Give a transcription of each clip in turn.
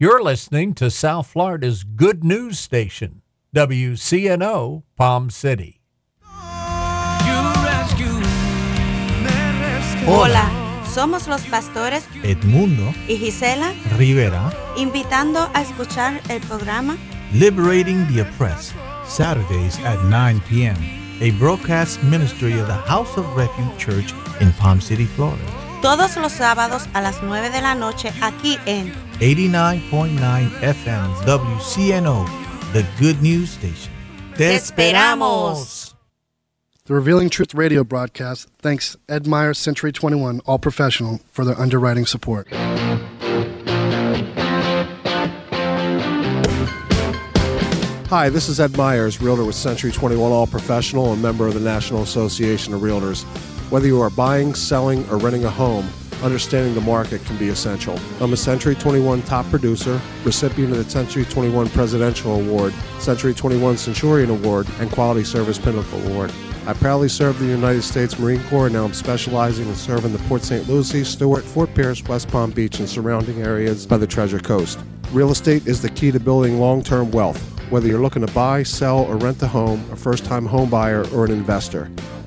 You're listening to South Florida's good news station, WCNO Palm City. Hola, somos los pastores Edmundo y Gisela, Rivera, invitando a escuchar el programa Liberating the Oppressed, Saturdays at 9 p.m., a broadcast ministry of the House of Refuge Church in Palm City, Florida. Todos los sábados a las 9 de la noche aquí en 89.9 FM WCNO, the good news station. Te esperamos. The Revealing Truth radio broadcast thanks Ed Meyer Century 21 All Professional for their underwriting support. Hi, this is Ed Myers, Realtor with Century 21 All Professional and member of the National Association of Realtors. Whether you are buying, selling, or renting a home, understanding the market can be essential. I'm a Century 21 top producer, recipient of the Century 21 Presidential Award, Century 21 Centurion Award, and Quality Service Pinnacle Award. I proudly served the United States Marine Corps, and now I'm specializing in serving the Port St. Lucie, Stuart, Fort Pierce, West Palm Beach, and surrounding areas by the Treasure Coast. Real estate is the key to building long term wealth. Whether you're looking to buy, sell, or rent a home, a first time home buyer, or an investor,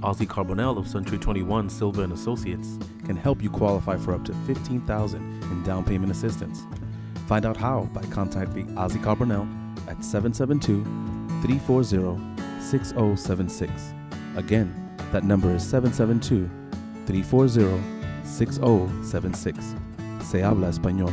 Ozzy Carbonell of Century 21 Silva and Associates can help you qualify for up to 15000 in down payment assistance. Find out how by contacting Ozzy Carbonell at 772-340-6076. Again, that number is 772-340-6076. Se habla español.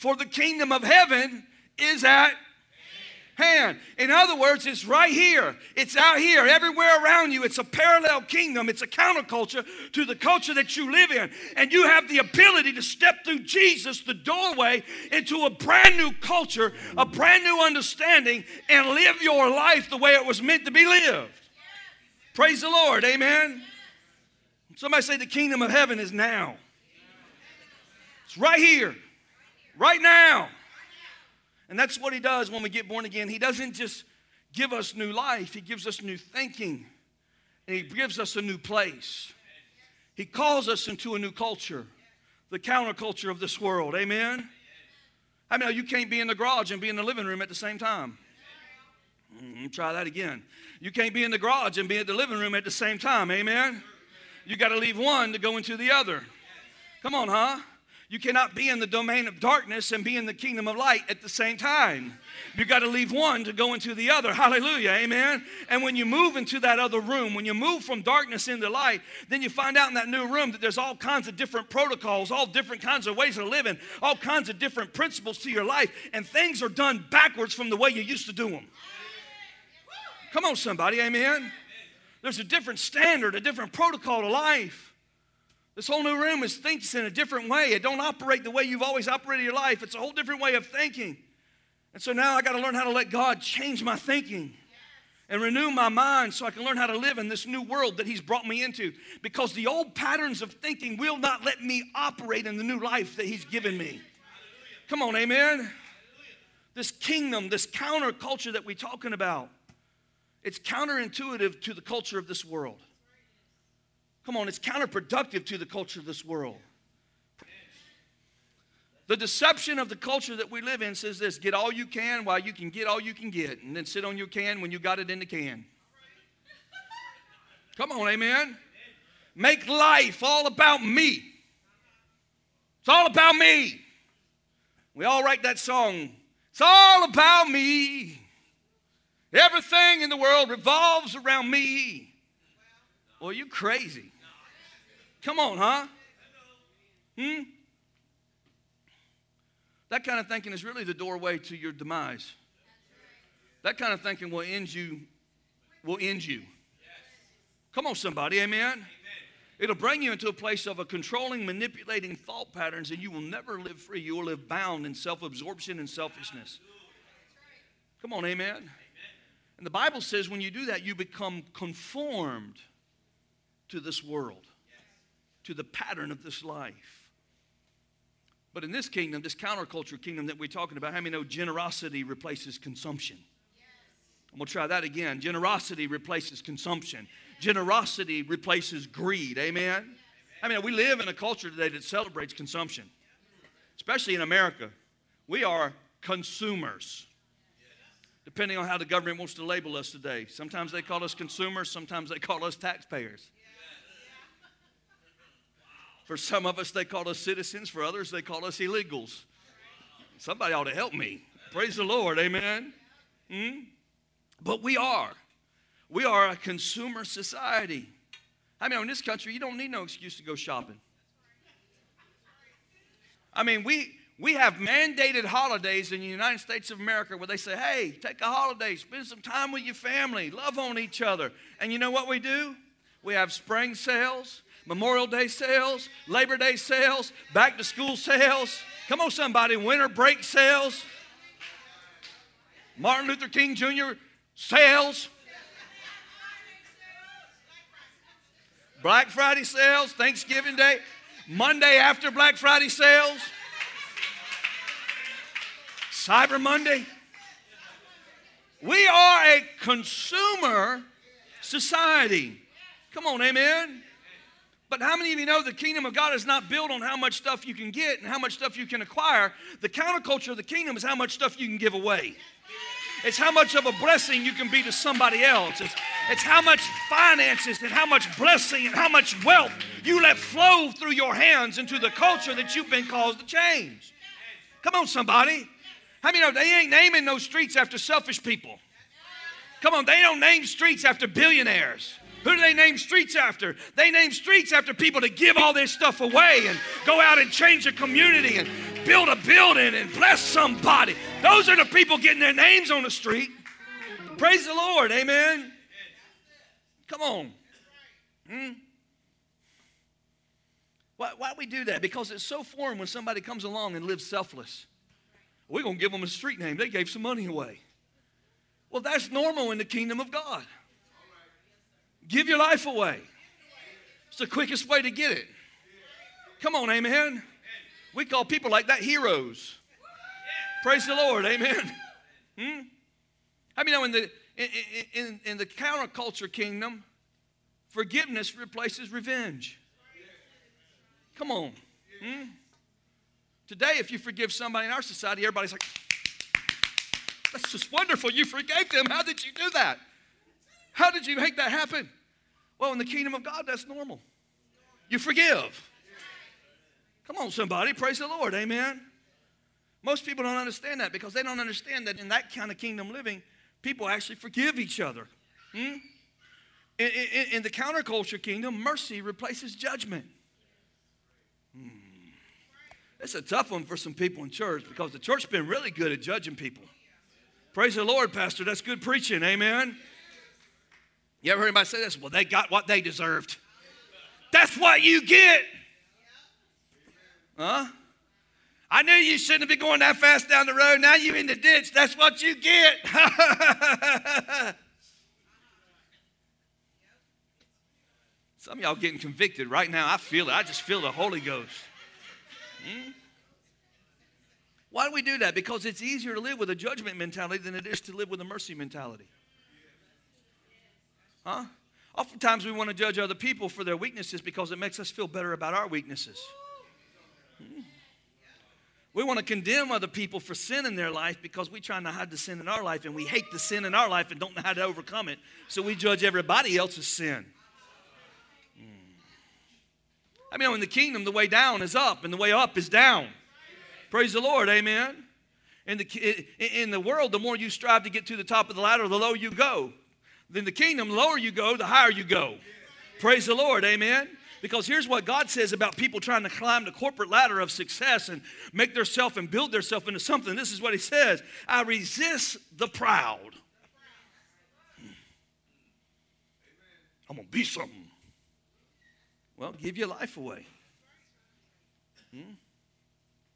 for the kingdom of heaven is at hand. In other words, it's right here. It's out here, everywhere around you. It's a parallel kingdom. It's a counterculture to the culture that you live in. And you have the ability to step through Jesus, the doorway, into a brand new culture, a brand new understanding, and live your life the way it was meant to be lived. Praise the Lord. Amen. Somebody say the kingdom of heaven is now. It's right here, right now. And that's what he does when we get born again. He doesn't just give us new life, he gives us new thinking, and he gives us a new place. He calls us into a new culture, the counterculture of this world. Amen. I mean, you can't be in the garage and be in the living room at the same time. Mm, try that again. You can't be in the garage and be at the living room at the same time. Amen. You got to leave one to go into the other. Come on, huh? You cannot be in the domain of darkness and be in the kingdom of light at the same time. You got to leave one to go into the other. Hallelujah. Amen. And when you move into that other room, when you move from darkness into light, then you find out in that new room that there's all kinds of different protocols, all different kinds of ways of living, all kinds of different principles to your life, and things are done backwards from the way you used to do them. Come on, somebody. Amen. There's a different standard, a different protocol to life. This whole new room is thinks in a different way. It don't operate the way you've always operated your life. It's a whole different way of thinking. And so now I got to learn how to let God change my thinking and renew my mind so I can learn how to live in this new world that He's brought me into. Because the old patterns of thinking will not let me operate in the new life that He's given me. Come on, amen. This kingdom, this counterculture that we're talking about, it's counterintuitive to the culture of this world. Come on, it's counterproductive to the culture of this world. The deception of the culture that we live in says this get all you can while you can get all you can get, and then sit on your can when you got it in the can. Come on, amen. Make life all about me. It's all about me. We all write that song. It's all about me. Everything in the world revolves around me. Well, you crazy. Come on, huh? Hmm? That kind of thinking is really the doorway to your demise. That kind of thinking will end you, will end you. Come on, somebody, amen. It'll bring you into a place of a controlling, manipulating thought patterns, and you will never live free. You will live bound in self absorption and selfishness. Come on, amen. And the Bible says when you do that, you become conformed to this world, to the pattern of this life. But in this kingdom, this counterculture kingdom that we're talking about, how many know generosity replaces consumption? I'm to try that again. Generosity replaces consumption. Generosity replaces greed. Amen? I mean, we live in a culture today that celebrates consumption, especially in America. We are consumers, depending on how the government wants to label us today. Sometimes they call us consumers, sometimes they call us taxpayers. For some of us, they call us citizens. For others, they call us illegals. Somebody ought to help me. Praise the Lord. Amen. Hmm? But we are. We are a consumer society. I mean, in this country, you don't need no excuse to go shopping. I mean, we, we have mandated holidays in the United States of America where they say, hey, take a holiday, spend some time with your family, love on each other. And you know what we do? We have spring sales, Memorial Day sales, Labor Day sales, back to school sales. Come on, somebody, winter break sales, Martin Luther King Jr. sales, Black Friday sales, Thanksgiving Day, Monday after Black Friday sales, Cyber Monday. We are a consumer society. Come on, amen. But how many of you know the kingdom of God is not built on how much stuff you can get and how much stuff you can acquire? The counterculture of the kingdom is how much stuff you can give away. It's how much of a blessing you can be to somebody else. It's, it's how much finances and how much blessing and how much wealth you let flow through your hands into the culture that you've been called to change. Come on, somebody. How many know they ain't naming no streets after selfish people? Come on, they don't name streets after billionaires. Who do they name streets after? They name streets after people to give all this stuff away and go out and change a community and build a building and bless somebody. Those are the people getting their names on the street. Praise the Lord. Amen. Come on. Hmm? Why, why we do that? Because it's so foreign when somebody comes along and lives selfless. We're going to give them a street name. They gave some money away. Well, that's normal in the kingdom of God. Give your life away. It's the quickest way to get it. Come on, amen. We call people like that heroes. Praise the Lord, amen. Hmm? I mean, in the in, in, in the counterculture kingdom, forgiveness replaces revenge. Come on. Hmm? Today, if you forgive somebody in our society, everybody's like, that's just wonderful. You forgave them. How did you do that? How did you make that happen? Well, in the kingdom of God, that's normal. You forgive. Come on, somebody. Praise the Lord. Amen. Most people don't understand that because they don't understand that in that kind of kingdom living, people actually forgive each other. Hmm? In, in, in, the counterculture kingdom, mercy replaces judgment. Hmm. It's a tough one for some people in church because the church's been really good at judging people. Praise the Lord, Pastor. That's good preaching. Amen. You ever heard anybody say this? Well, they got what they deserved. That's what you get. Huh? I knew you shouldn't have been going that fast down the road. Now you're in the ditch. That's what you get. Some of y'all getting convicted right now. I feel it. I just feel the Holy Ghost. Hmm? Why do we do that? Because it's easier to live with a judgment mentality than it is to live with a mercy mentality. Huh? Oftentimes we want to judge other people for their weaknesses because it makes us feel better about our weaknesses. Hmm? We want to condemn other people for sin in their life because we're trying to hide the sin in our life and we hate the sin in our life and don't know how to overcome it. So we judge everybody else's sin. Hmm. I mean, in the kingdom, the way down is up and the way up is down. Praise the Lord, amen. In the, in the world, the more you strive to get to the top of the ladder, the lower you go. In the kingdom, lower you go, the higher you go. Praise the Lord, amen. Because here's what God says about people trying to climb the corporate ladder of success and make themselves and build themselves into something. This is what He says I resist the proud. I'm going to be something. Well, give your life away. Hmm?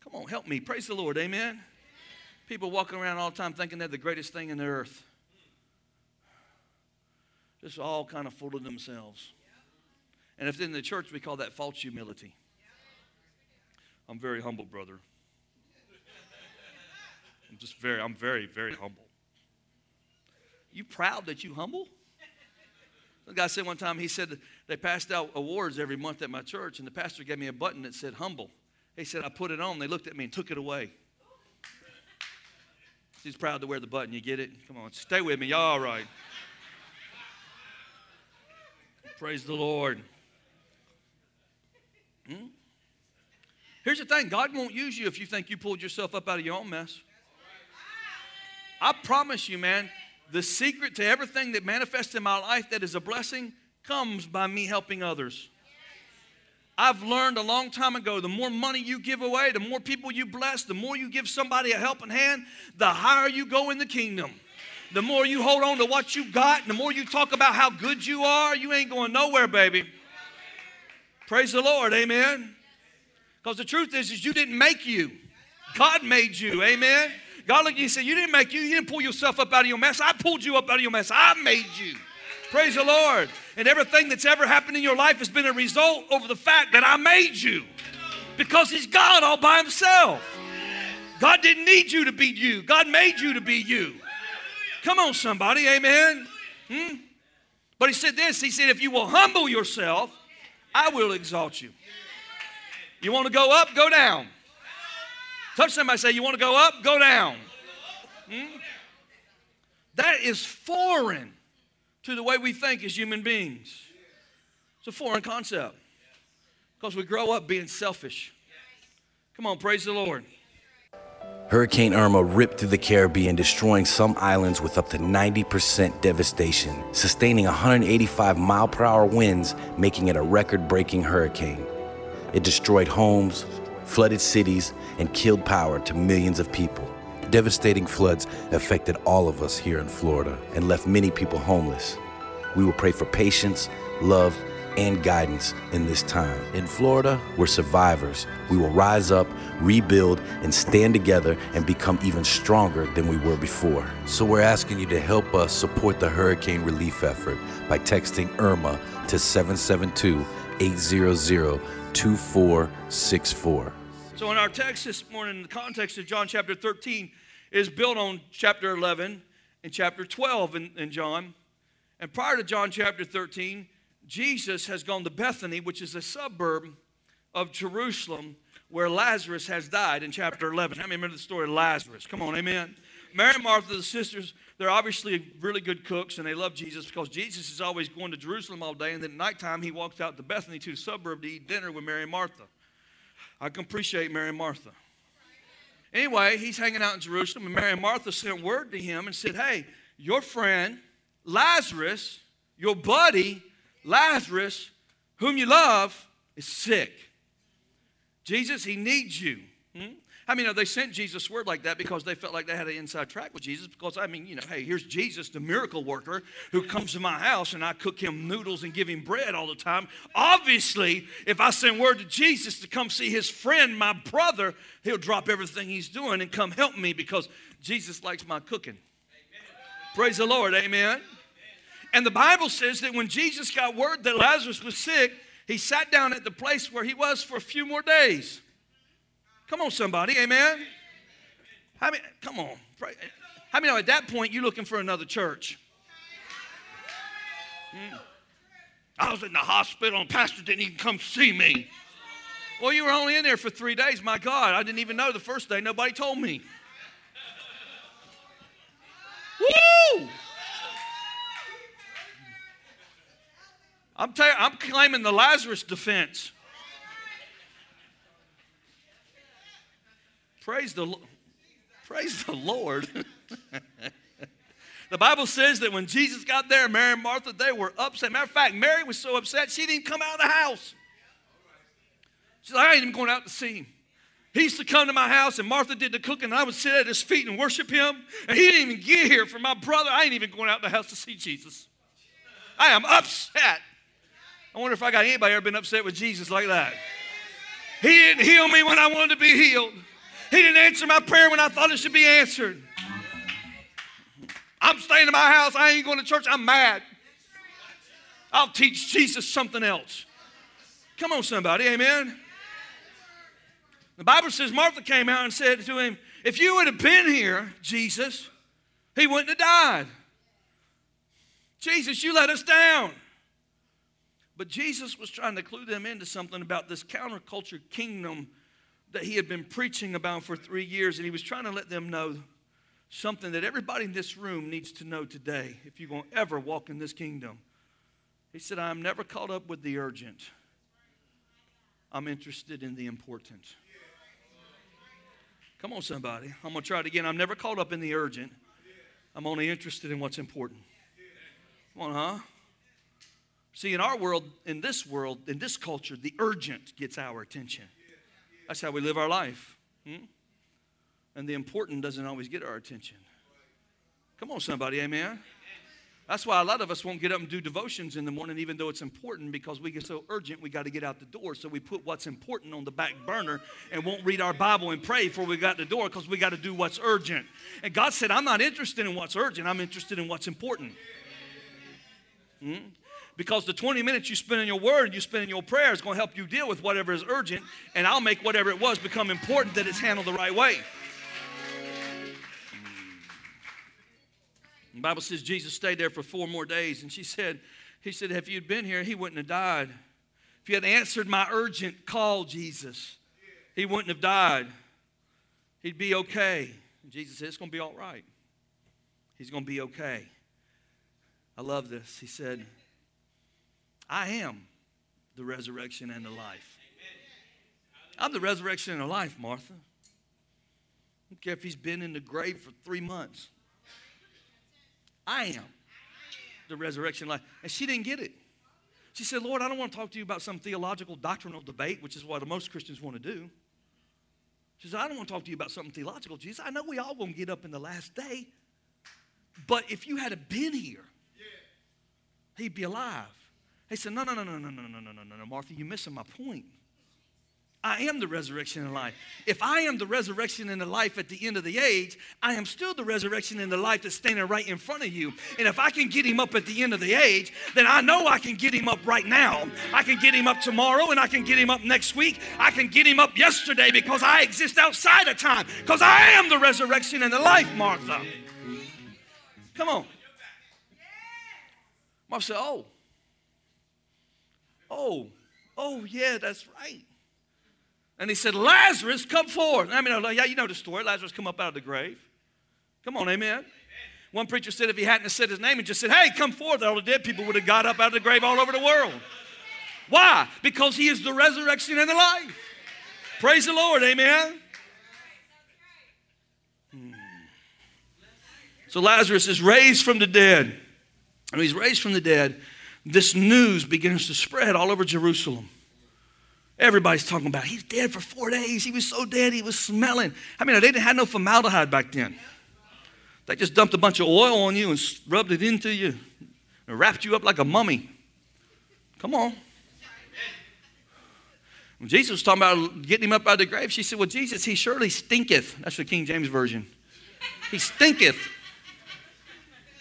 Come on, help me. Praise the Lord. Amen. People walking around all the time thinking they're the greatest thing in the earth. Just all kind of full of themselves. And if in the church, we call that false humility. I'm very humble, brother. I'm just very, I'm very, very humble. You proud that you humble? The guy said one time, he said they passed out awards every month at my church, and the pastor gave me a button that said humble. He said, I put it on. They looked at me and took it away. He's proud to wear the button. You get it? Come on, stay with me. Y'all all right. Praise the Lord. Hmm? Here's the thing God won't use you if you think you pulled yourself up out of your own mess. I promise you, man, the secret to everything that manifests in my life that is a blessing comes by me helping others. I've learned a long time ago the more money you give away, the more people you bless, the more you give somebody a helping hand, the higher you go in the kingdom. The more you hold on to what you got, and the more you talk about how good you are, you ain't going nowhere, baby. Praise the Lord, amen. Because the truth is, is you didn't make you. God made you, amen. God looked at you and said, You didn't make you, you didn't pull yourself up out of your mess. I pulled you up out of your mess. I made you. Praise the Lord. And everything that's ever happened in your life has been a result over the fact that I made you. Because He's God all by Himself. God didn't need you to be you, God made you to be you. Come on, somebody, amen. Hmm? But He said this He said, If you will humble yourself, I will exalt you. You want to go up, go down. Touch somebody, say, You want to go up, go down. Hmm? That is foreign to the way we think as human beings. It's a foreign concept because we grow up being selfish. Come on, praise the Lord. Hurricane Irma ripped through the Caribbean, destroying some islands with up to 90% devastation, sustaining 185 mile per hour winds, making it a record breaking hurricane. It destroyed homes, flooded cities, and killed power to millions of people. Devastating floods affected all of us here in Florida and left many people homeless. We will pray for patience, love, and guidance in this time. In Florida, we're survivors. We will rise up, rebuild, and stand together and become even stronger than we were before. So we're asking you to help us support the hurricane relief effort by texting IRMA to 772 800 2464. So, in our text this morning, the context of John chapter 13 is built on chapter 11 and chapter 12 in, in John. And prior to John chapter 13, Jesus has gone to Bethany, which is a suburb of Jerusalem where Lazarus has died in chapter 11. How many remember the story of Lazarus? Come on, amen. Mary and Martha, the sisters, they're obviously really good cooks and they love Jesus because Jesus is always going to Jerusalem all day. And then at nighttime, he walks out to Bethany to the suburb to eat dinner with Mary and Martha. I can appreciate Mary and Martha. Anyway, he's hanging out in Jerusalem, and Mary and Martha sent word to him and said, Hey, your friend Lazarus, your buddy Lazarus, whom you love, is sick. Jesus, he needs you. Hmm? I mean, they sent Jesus word like that because they felt like they had an inside track with Jesus. Because, I mean, you know, hey, here's Jesus, the miracle worker, who comes to my house and I cook him noodles and give him bread all the time. Obviously, if I send word to Jesus to come see his friend, my brother, he'll drop everything he's doing and come help me because Jesus likes my cooking. Amen. Praise the Lord, amen. And the Bible says that when Jesus got word that Lazarus was sick, he sat down at the place where he was for a few more days. Come on, somebody, amen? How many, come on. How many know at that point you're looking for another church? Mm. I was in the hospital and pastor didn't even come see me. Well, you were only in there for three days. My God, I didn't even know the first day. Nobody told me. Woo! I'm, tell you, I'm claiming the Lazarus defense. Praise the, praise the Lord. the Bible says that when Jesus got there, Mary and Martha, they were upset. Matter of fact, Mary was so upset she didn't come out of the house. She's like, I ain't even going out to see him. He used to come to my house, and Martha did the cooking, and I would sit at his feet and worship him. And he didn't even get here for my brother. I ain't even going out the house to see Jesus. I am upset. I wonder if I got anybody ever been upset with Jesus like that. He didn't heal me when I wanted to be healed. He didn't answer my prayer when I thought it should be answered. I'm staying in my house. I ain't going to church. I'm mad. I'll teach Jesus something else. Come on, somebody. Amen. The Bible says Martha came out and said to him, If you would have been here, Jesus, he wouldn't have died. Jesus, you let us down. But Jesus was trying to clue them into something about this counterculture kingdom that he had been preaching about for three years, and he was trying to let them know something that everybody in this room needs to know today if you're going to ever walk in this kingdom. He said, I'm never caught up with the urgent, I'm interested in the important. Come on, somebody. I'm going to try it again. I'm never caught up in the urgent. I'm only interested in what's important. Come on, huh? See, in our world, in this world, in this culture, the urgent gets our attention. That's how we live our life. Hmm? And the important doesn't always get our attention. Come on, somebody, amen? That's why a lot of us won't get up and do devotions in the morning, even though it's important, because we get so urgent, we got to get out the door. So we put what's important on the back burner and won't read our Bible and pray before we got the door because we got to do what's urgent. And God said, I'm not interested in what's urgent, I'm interested in what's important. Hmm? Because the 20 minutes you spend in your word and you spend in your prayer is going to help you deal with whatever is urgent, and I'll make whatever it was become important that it's handled the right way. The Bible says Jesus stayed there for four more days, and she said, He said, if you'd been here, he wouldn't have died. If you had answered my urgent call, Jesus, he wouldn't have died. He'd be okay. And Jesus said, It's going to be all right. He's going to be okay. I love this. He said, I am the resurrection and the life. I'm the resurrection and the life, Martha. I don't care if he's been in the grave for three months. I am the resurrection life. And she didn't get it. She said, Lord, I don't want to talk to you about some theological doctrinal debate, which is what most Christians want to do. She said, I don't want to talk to you about something theological, Jesus. I know we all going to get up in the last day. But if you had been here, he'd be alive. He said, No, no, no, no, no, no, no, no, no, no, no, Martha, you're missing my point. I am the resurrection and life. If I am the resurrection and the life at the end of the age, I am still the resurrection and the life that's standing right in front of you. And if I can get him up at the end of the age, then I know I can get him up right now. I can get him up tomorrow and I can get him up next week. I can get him up yesterday because I exist outside of time. Because I am the resurrection and the life, Martha. Come on. Martha said, Oh, oh, oh, yeah, that's right. And he said, Lazarus, come forth. I mean, yeah, you know the story. Lazarus come up out of the grave. Come on, amen. amen. One preacher said if he hadn't said his name and just said, hey, come forth, all the dead people would have got up out of the grave all over the world. Why? Because he is the resurrection and the life. Praise the Lord, amen. Hmm. So Lazarus is raised from the dead. And he's raised from the dead. This news begins to spread all over Jerusalem. Everybody's talking about he's dead for four days. He was so dead, he was smelling. I mean, they didn't have no formaldehyde back then. They just dumped a bunch of oil on you and rubbed it into you and wrapped you up like a mummy. Come on. When Jesus was talking about getting him up out of the grave, she said, Well, Jesus, he surely stinketh. That's the King James Version. He stinketh.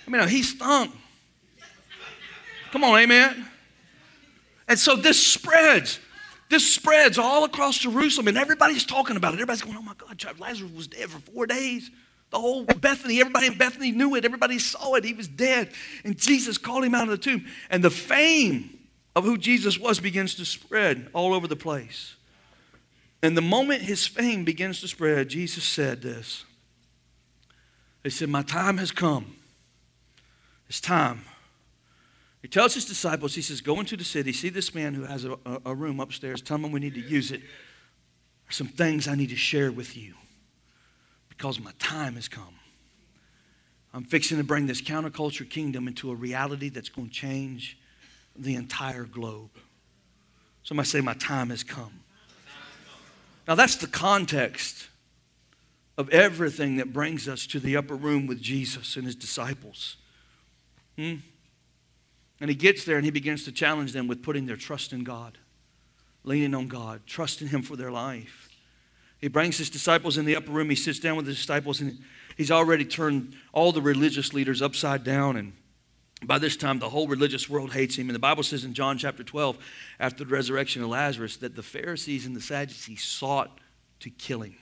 I mean, he stunk. Come on, amen. And so this spreads. This spreads all across Jerusalem, and everybody's talking about it. Everybody's going, oh my God, Lazarus was dead for four days. The whole Bethany, everybody in Bethany knew it. Everybody saw it. He was dead. And Jesus called him out of the tomb. And the fame of who Jesus was begins to spread all over the place. And the moment his fame begins to spread, Jesus said this. He said, My time has come. It's time. He tells his disciples, he says, Go into the city, see this man who has a, a room upstairs, tell him we need to use it. There's some things I need to share with you because my time has come. I'm fixing to bring this counterculture kingdom into a reality that's going to change the entire globe. Somebody say, My time has come. Now, that's the context of everything that brings us to the upper room with Jesus and his disciples. Hmm? And he gets there and he begins to challenge them with putting their trust in God, leaning on God, trusting him for their life. He brings his disciples in the upper room. He sits down with his disciples and he's already turned all the religious leaders upside down. And by this time, the whole religious world hates him. And the Bible says in John chapter 12, after the resurrection of Lazarus, that the Pharisees and the Sadducees sought to kill him.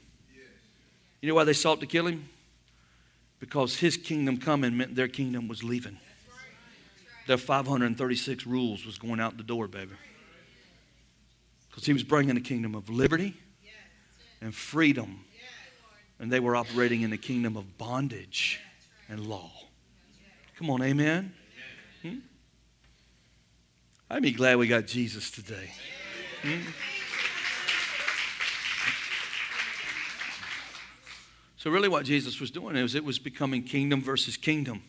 You know why they sought to kill him? Because his kingdom coming meant their kingdom was leaving. Their 536 rules was going out the door, baby. Because he was bringing a kingdom of liberty and freedom. And they were operating in the kingdom of bondage and law. Come on, amen? Hmm? I'd be glad we got Jesus today. Hmm? So, really, what Jesus was doing is it was becoming kingdom versus kingdom.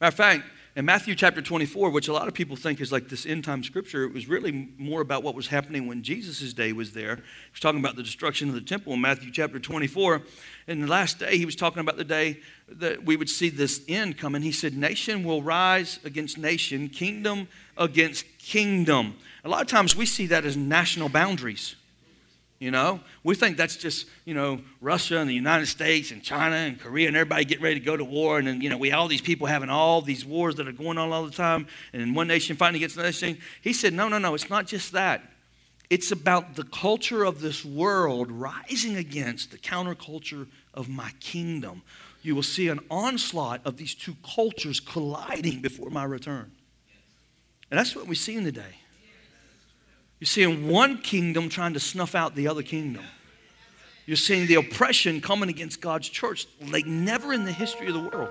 Matter of fact, in Matthew chapter 24, which a lot of people think is like this end time scripture, it was really more about what was happening when Jesus' day was there. He was talking about the destruction of the temple in Matthew chapter 24. In the last day, he was talking about the day that we would see this end coming. He said, Nation will rise against nation, kingdom against kingdom. A lot of times we see that as national boundaries. You know, we think that's just, you know, Russia and the United States and China and Korea and everybody getting ready to go to war. And then, you know, we all these people having all these wars that are going on all the time and one nation fighting against another nation. He said, no, no, no, it's not just that. It's about the culture of this world rising against the counterculture of my kingdom. You will see an onslaught of these two cultures colliding before my return. And that's what we see in the day. You're seeing one kingdom trying to snuff out the other kingdom. You're seeing the oppression coming against God's church like never in the history of the world.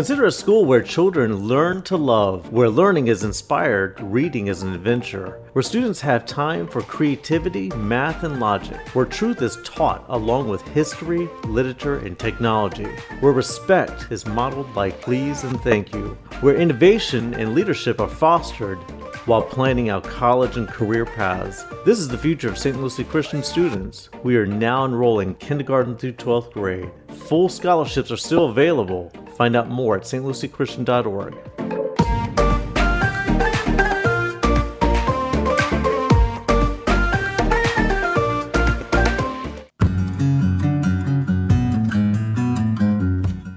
Consider a school where children learn to love, where learning is inspired, reading is an adventure, where students have time for creativity, math, and logic, where truth is taught along with history, literature, and technology, where respect is modeled by please and thank you, where innovation and leadership are fostered while planning out college and career paths. This is the future of St. Lucie Christian students. We are now enrolling kindergarten through 12th grade. Full scholarships are still available Find out more at stluciechristian.org.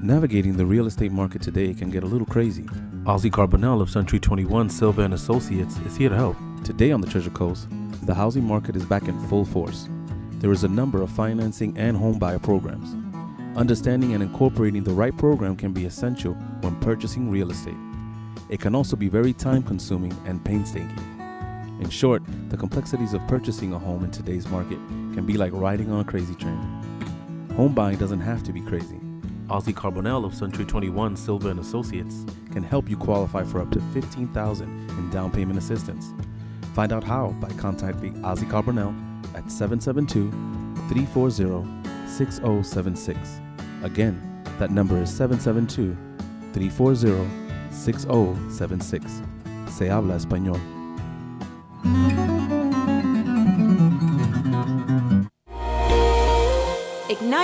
Navigating the real estate market today can get a little crazy. Ozzy Carbonell of Century 21 Silva and Associates is here to help. Today on the Treasure Coast, the housing market is back in full force. There is a number of financing and home buyer programs. Understanding and incorporating the right program can be essential when purchasing real estate. It can also be very time consuming and painstaking. In short, the complexities of purchasing a home in today's market can be like riding on a crazy train. Home buying doesn't have to be crazy. Ozzy Carbonell of Century 21 Silva and Associates can help you qualify for up to 15000 in down payment assistance. Find out how by contacting Ozzy Carbonell at 772-340-6076. Again, that number is 772-340-6076. Se habla español.